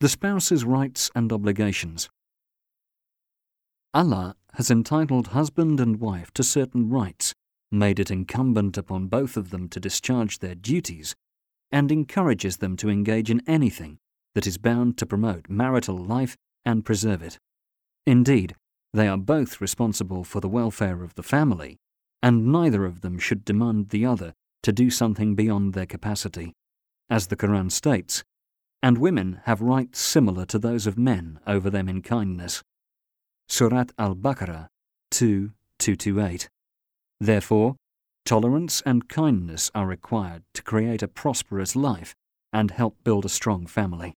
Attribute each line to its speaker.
Speaker 1: The spouse's rights and obligations. Allah has entitled husband and wife to certain rights, made it incumbent upon both of them to discharge their duties, and encourages them to engage in anything that is bound to promote marital life and preserve it. Indeed, they are both responsible for the welfare of the family, and neither of them should demand the other to do something beyond their capacity. As the Quran states, and women have rights similar to those of men over them in kindness. Surat al Baqarah 2 228. Therefore, tolerance and kindness are required to create a prosperous life and help build a strong family.